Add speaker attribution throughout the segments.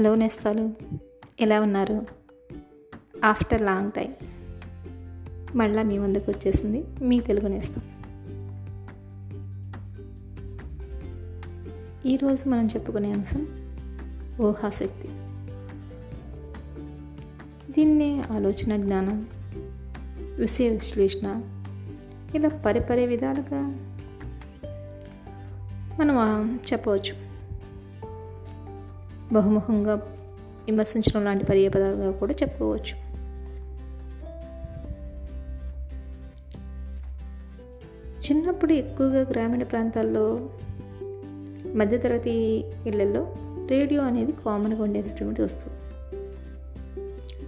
Speaker 1: Hello నేస్తాలు. ఎలా ఉన్నారు? After long time. మళ్ళా మీ ముందుకు వచ్చేసింది మీ తెలుగు నేస్తం. ఈరోజు మనం చెప్పుకునే అంశం ఊహాశక్తి దీన్నే ఆలోచన జ్ఞానం విషయ విశ్లేషణ ఇలా పరిపరి విధాలుగా మనం చెప్పవచ్చు. బహుముఖంగా విమర్శించడం లాంటి పర్యాపదాలుగా కూడా చెప్పుకోవచ్చు. చిన్నప్పుడు ఎక్కువగా గ్రామీణ ప్రాంతాల్లో మధ్యతరగతి ఇళ్ళలో రేడియో అనేది కామన్గా ఉండేటటువంటి వస్తువు.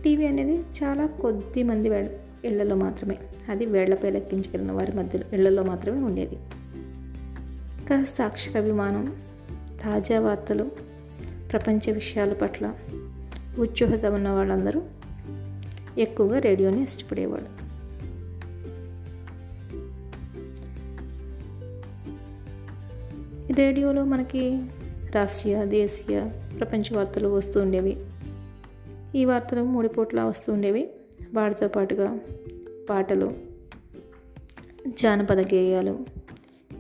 Speaker 1: టీవీ అనేది చాలా కొద్ది మంది ఇళ్ళలో మాత్రమే. అది వేళ్ళపై లెక్కించగలిగిన వారి మధ్యలో ఇళ్ళలో మాత్రమే ఉండేది. కాస్త అక్షరాభిమానం తాజా వార్తలు ప్రపంచ విషయాల పట్ల ఉత్సుహత ఉన్న వాళ్ళందరూ ఎక్కువగా రేడియోని ఇష్టపడేవాళ్ళు. రేడియోలో మనకి రాష్ట్రీయ దేశీయ ప్రపంచ వార్తలు వస్తూ ఉండేవి. ఈ వార్తలు మూడు పూట్ల వస్తూ ఉండేవి. వాటితో పాటుగా పాటలు జానపద గేయాలు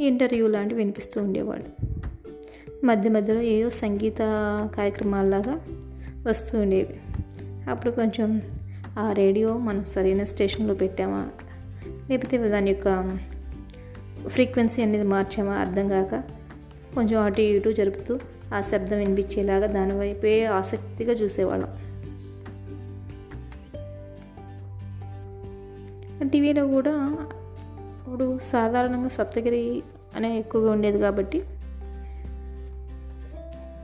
Speaker 1: ఇంటర్వ్యూ లాంటివి వినిపిస్తూ ఉండేవాళ్ళు. మధ్య మధ్యలో ఏవో సంగీత కార్యక్రమాల్లాగా వస్తూ ఉండేవి. అప్పుడు కొంచెం ఆ రేడియో మనం సరైన స్టేషన్లో పెట్టామా? లేకపోతే దాని యొక్క ఫ్రీక్వెన్సీ అనేది మార్చామా? అర్థం కాక కొంచెం అటు ఇటు జరుపుతూ ఆ శబ్దం వినిపించేలాగా దానివైపే ఆసక్తిగా చూసేవాళ్ళం. టీవీలో కూడా ఇప్పుడు సాధారణంగా సప్తగిరి అనే ఎక్కువగా ఉండేది కాబట్టి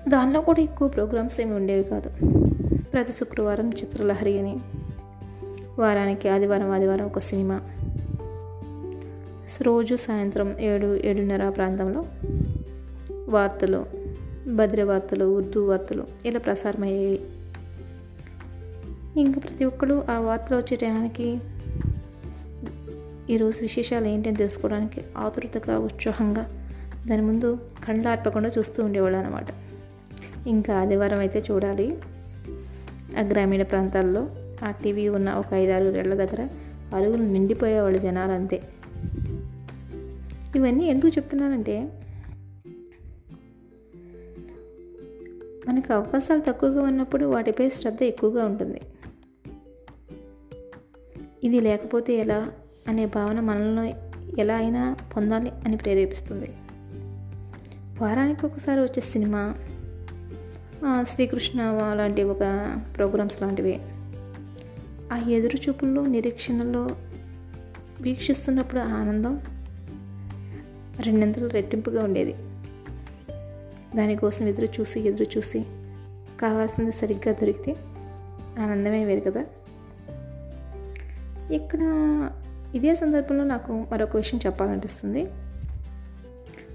Speaker 1: దానిలో కూడా ఎక్కువ ప్రోగ్రామ్స్ ఏమి ఉండేవి కాదు. ప్రతి శుక్రవారం చిత్రలహరి అని వారానికి ఆదివారం ఆదివారం ఒక సినిమా. రోజు సాయంత్రం ఏడు ఏడున్నర ప్రాంతంలో వార్తలు భద్ర వార్తలు ఉర్దూ వార్తలు ఇలా ప్రసారమయ్యాయి ఇంకా ప్రతి ఒక్కరు ఆ వార్తలు వచ్చే టయానికి ఈరోజు విశేషాలు ఏంటని తెలుసుకోవడానికి ఆతృతగా ఉత్సాహంగా దాని ముందు కళ్ళార్పకుండా చూస్తూ ఉండేవాళ్ళు అనమాట ఇంకా ఆదివారం అయితే చూడాలి. ఆ గ్రామీణ ప్రాంతాల్లో ఆ టీవీ ఉన్న ఒక ఐదారు ఏళ్ళ దగ్గర అరుగులు నిండిపోయేవాళ్ళు జనాలు అంతే. ఇవన్నీ ఎందుకు చెప్తున్నానంటే మనకు అవకాశాలు తక్కువగా ఉన్నప్పుడు వాటిపై శ్రద్ధ ఎక్కువగా ఉంటుంది. ఇది లేకపోతే ఎలా అనే భావన మనల్ని ఎలా అయినా పొందాలి అని ప్రేరేపిస్తుంది. వారానికి ఒకసారి వచ్చే సినిమా శ్రీకృష్ణ లాంటి ఒక ప్రోగ్రామ్స్ లాంటివి. ఆ ఎదురు చూపుల్లో నిరీక్షణలో వీక్షిస్తున్నప్పుడు ఆనందం రెండింతలు రెట్టింపుగా ఉండేది. దానికోసం ఎదురు చూసి ఎదురు చూసి కావాల్సింది సరిగ్గా దొరికితే ఆనందమే వేరు కదా. ఇక్కడ ఇదే సందర్భంలో నాకు మరొక విషయం చెప్పాలనిపిస్తుంది.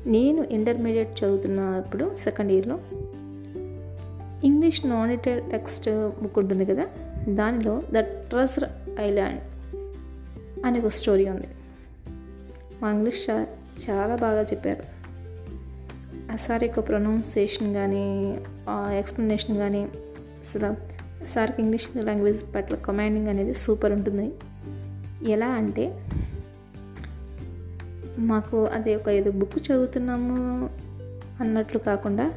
Speaker 1: నేను ఇంటర్మీడియట్ చదువుతున్నప్పుడు సెకండ్ ఇయర్లో ఇంగ్లీష్ నాన్ టెక్స్ట్ బుక్ ఉంటుంది కదా దానిలో ద ట్రెజర్ ఐలాండ్ అనే ఒక స్టోరీ ఉంది. మా ఇంగ్లీష్ సార్ చాలా బాగా చెప్పారు. ఆ సార్ యొక్క ప్రొనౌన్సియేషన్ కానీ ఎక్స్ప్లెనేషన్ కానీ అసలు సార్కి ఇంగ్లీష్ లాంగ్వేజ్ పట్ల కమాండింగ్ అనేది సూపర్ ఉంటుంది. ఎలా అంటే మాకు అది ఒక ఏదో బుక్ చదువుతున్నాము అన్నట్లు కాకుండా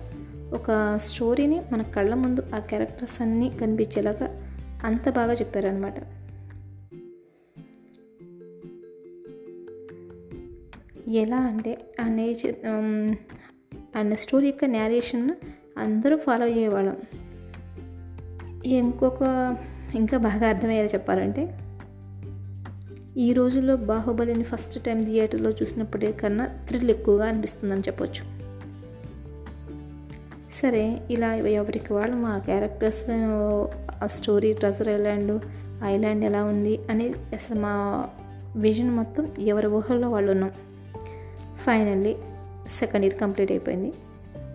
Speaker 1: ఒక స్టోరీని మన కళ్ళ ముందు ఆ క్యారెక్టర్స్ అన్నీ కనిపించేలాగా అంత బాగా చెప్పారనమాట ఎలా అంటే ఆ నేచర్ ఆ స్టోరీ యొక్క నేరేషన్ అందరూ ఫాలో అయ్యేవాళ్ళం. ఇంకొక ఇంకా బాగా అర్థమయ్యేది చెప్పాలంటే ఈ రోజుల్లో బాహుబలిని ఫస్ట్ టైం థియేటర్లో చూసినప్పటి కన్నా థ్రిల్ ఎక్కువగా అనిపిస్తుందని చెప్పొచ్చు. సరే ఇలా ఎవరికి వాళ్ళు మా characters story treasure island island ఎలా ఉంది అని అసలు మా విజన్ మొత్తం ఎవరి ఊహల్లో వాళ్ళు ఉన్నాం. ఫైనల్లీ సెకండ్ ఇయర్ కంప్లీట్ అయిపోయింది.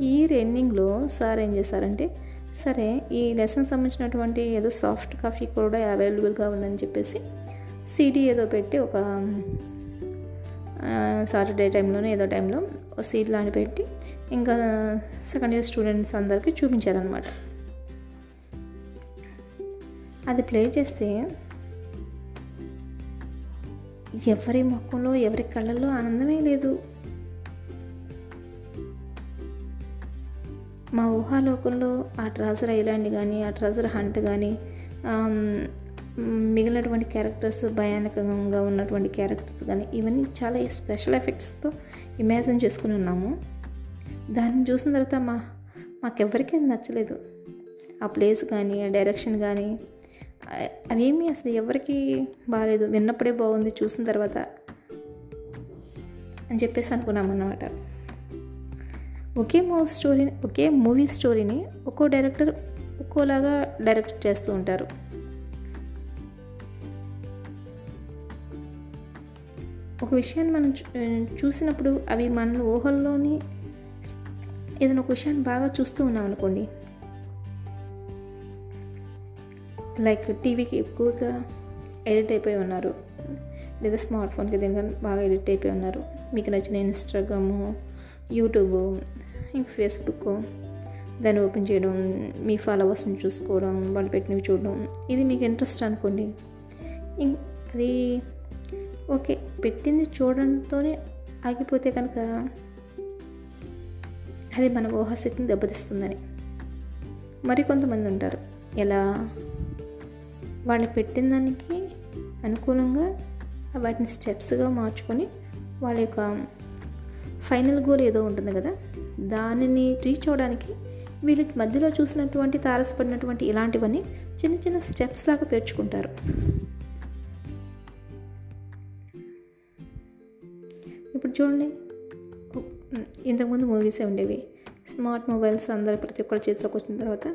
Speaker 1: ఈ ఇయర్ ఎండింగ్లో సార్ ఏం చేశారంటే సరే ఈ లెసన్ సంబంధించినటువంటి ఏదో సాఫ్ట్ కాఫీ కూడా అవైలబుల్గా ఉందని చెప్పేసి సీడీ ఏదో పెట్టి ఒక సాటర్డే టైంలోనే ఏదో టైంలో సీట్ లాంటి పెట్టి ఇంకా సెకండ్ ఇయర్ స్టూడెంట్స్ అందరికీ చూపించారనమాట అది ప్లే చేస్తే ఎవరి ముఖంలో ఎవరి కళ్ళల్లో ఆనందమే లేదు. మా ఊహాలోకంలో ఆ ట్రాజర్ ఐలాండ్ కానీ ఆ ట్రాజర్ హంట్ కానీ మిగిలినటువంటి క్యారెక్టర్స్ భయానకంగా ఉన్నటువంటి క్యారెక్టర్స్ కానీ ఇవన్నీ చాలా స్పెషల్ ఎఫెక్ట్స్తో ఇమాజిన్ చేసుకుని ఉన్నాము. దాన్ని చూసిన తర్వాత మా మాకెవ్వరికీ అది నచ్చలేదు. ఆ ప్లేస్ కానీ ఆ డైరెక్షన్ కానీ అవేమీ అసలు ఎవరికి బాగాలేదు విన్నప్పుడే బాగుంది చూసిన తర్వాత అని చెప్పేసి అనుకున్నాం అన్నమాట. ఒకే మూవీ స్టోరీని ఒకే మూవీ స్టోరీని ఒక్కో డైరెక్టర్ ఒక్కోలాగా డైరెక్ట్ చేస్తూ ఉంటారు. ఒక విషయాన్ని మనం చూసినప్పుడు అవి మన ఊహల్లోని ఏదైనా ఒక విషయాన్ని బాగా చూస్తూ ఉన్నాం అనుకోండి. లైక్ టీవీకి ఎక్కువగా ఎడిట్ అయిపోయి ఉన్నారు. లేదా స్మార్ట్ ఫోన్కి దీనికన్నా బాగా ఎడిట్ అయిపోయి ఉన్నారు. మీకు నచ్చిన ఇన్స్టాగ్రాము యూట్యూబ్ ఇంక ఫేస్బుక్ దాన్ని ఓపెన్ చేయడం మీ ఫాలోవర్స్ని చూసుకోవడం వాళ్ళు పెట్టినవి చూడడం ఇది మీకు ఇంట్రెస్ట్ అనుకోండి. అది ఓకే పెట్టింది చూడడంతోనే ఆగిపోతే కనుక అది మన ఊహాశక్తిని దెబ్బతీస్తుందని. మరి కొంతమంది ఉంటారు. ఎలా? వాళ్ళు పెట్టిన దానికి అనుకూలంగా వాటిని స్టెప్స్గా మార్చుకొని వాళ్ళ యొక్క ఫైనల్ గోల్ ఏదో ఉంటుంది కదా? దానిని రీచ్ అవడానికి వీళ్ళకి మధ్యలో చూసినటువంటి తారసపడినటువంటి ఇలాంటివన్నీ చిన్న చిన్న స్టెప్స్ లాగా పేర్చుకుంటారు. చూడండి. ఇంతకుముందు మూవీసే ఉండేవి స్మార్ట్ మొబైల్స్ అందరు ప్రతి ఒక్కరి చేతిలోకి వచ్చిన తర్వాత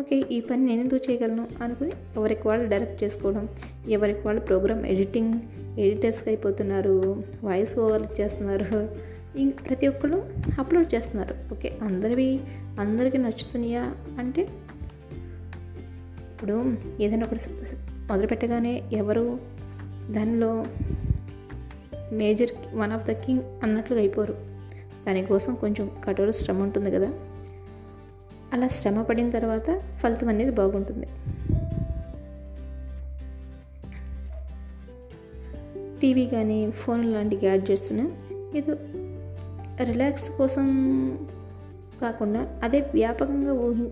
Speaker 1: ఓకే ఈ పని నేను ఎందుకు చేయగలను అనుకుని ఎవరికి వాళ్ళు డైరెక్ట్ చేసుకోవడం ఎవరికి వాళ్ళు ప్రోగ్రామ్ ఎడిటింగ్ ఎడిటర్స్కి అయిపోతున్నారు వాయిస్ ఓవర్ చేస్తున్నారు ప్రతి ఒక్కరు అప్లోడ్ చేస్తున్నారు. ఓకే అందరివి అందరికీ నచ్చుతున్నాయా అంటే ఇప్పుడు ఏదైనా ఒకటి మొదలు పెట్టగానే ఎవరు దానిలో major one of the king అన్నట్లుగా అయిపోరు. దానికోసం కొంచెం కఠోర శ్రమ ఉంటుంది కదా. అలా శ్రమ పడిన తర్వాత ఫలితం అనేది బాగుంటుంది. టీవీ కానీ ఫోన్ లాంటి గ్యాడ్జెట్స్ని ఏదో రిలాక్స్ కోసం కాకుండా అదే వ్యాపకంగా ఊహి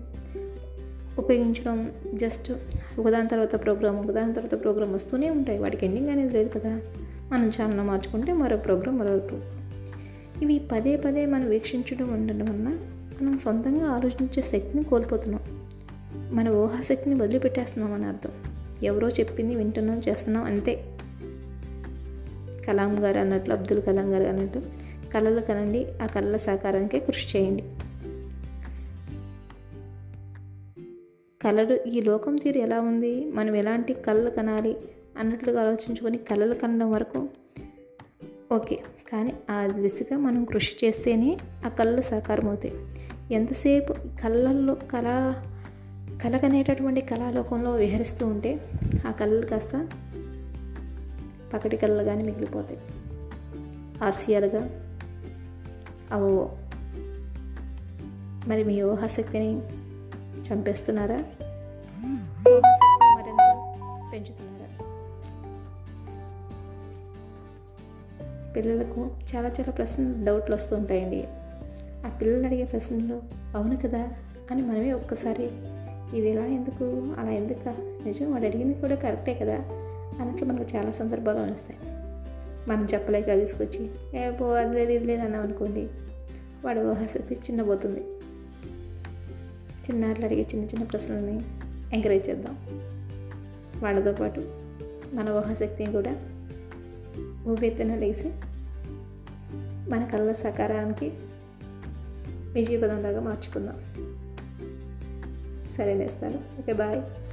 Speaker 1: ఉపయోగించడం జస్ట్ ఒకదాని తర్వాత ప్రోగ్రామ్ ఒకదాని తర్వాత ప్రోగ్రామ్ వస్తూనే ఉంటాయి. వాటికి ఎండింగ్ అనేది లేదు కదా. మనం ఛానల్ మార్చుకుంటే మరో ప్రోగ్రాం మరో ఇవి పదే పదే మనం వీక్షించడం ఉండడం వలన మనం సొంతంగా ఆలోచించే శక్తిని కోల్పోతున్నాం. మన ఊహాశక్తిని వదిలిపెట్టేస్తున్నాం అని అర్థం. ఎవరో చెప్పింది వింటున్నాం చేస్తున్నాం అంతే. కలాం గారు అన్నట్లు అబ్దుల్ కలాం గారు అన్నట్టు కళలు కనండి ఆ కళల సాకారానికే కృషి చేయండి. కళలు ఈ లోకం తీరు ఎలా ఉంది? మనం ఎలాంటి కళలు కనాలి? అన్నట్లుగా ఆలోచించుకొని కళలు కనడం వరకు ఓకే. కానీ ఆ దిశగా మనం కృషి చేస్తేనే ఆ కళలు సాకారం అవుతాయి. ఎంతసేపు కళ్ళల్లో కళ కలగనేటటువంటి కళాలోకంలో విహరిస్తూ ఉంటే ఆ కళలు కాస్త పకటి కళ్ళగానే మిగిలిపోతాయి. హాస్యాలుగా అవో మరి మీ ఊహాశక్తిని చంపేస్తున్నారా? ఊహాశక్తిని మరింత పెంచుతున్నారా? పిల్లలకు చాలా చాలా ప్రశ్నలు డౌట్లు వస్తూ ఉంటాయండి. ఆ పిల్లలు అడిగే ప్రశ్నలు అవును కదా? అని మనమే ఒక్కసారి ఇది ఇలా ఎందుకు? అలా ఎందుకు? నిజం వాడు అడిగింది కూడా కరెక్టే కదా? అన్నట్లు మనకు చాలా సందర్భాలు అనిస్తాయి మనం చెప్పలేక తీసుకొచ్చి ఏ పో అది లేదు ఇది లేదు అన్నాం అనుకోండి వాడు ఊహాశక్తి చిన్నబోతుంది. చిన్నారులు అడిగే చిన్న చిన్న ప్రశ్నల్ని ఎంకరేజ్ చేద్దాం. వాళ్ళతో పాటు మన ఊహాశక్తిని కూడా ఊపెత్తున లేచి మన కళ్ళ సకారానికి విజయపదంలాగా మార్చుకుందాం. సరే నేస్తాను. Okay bye.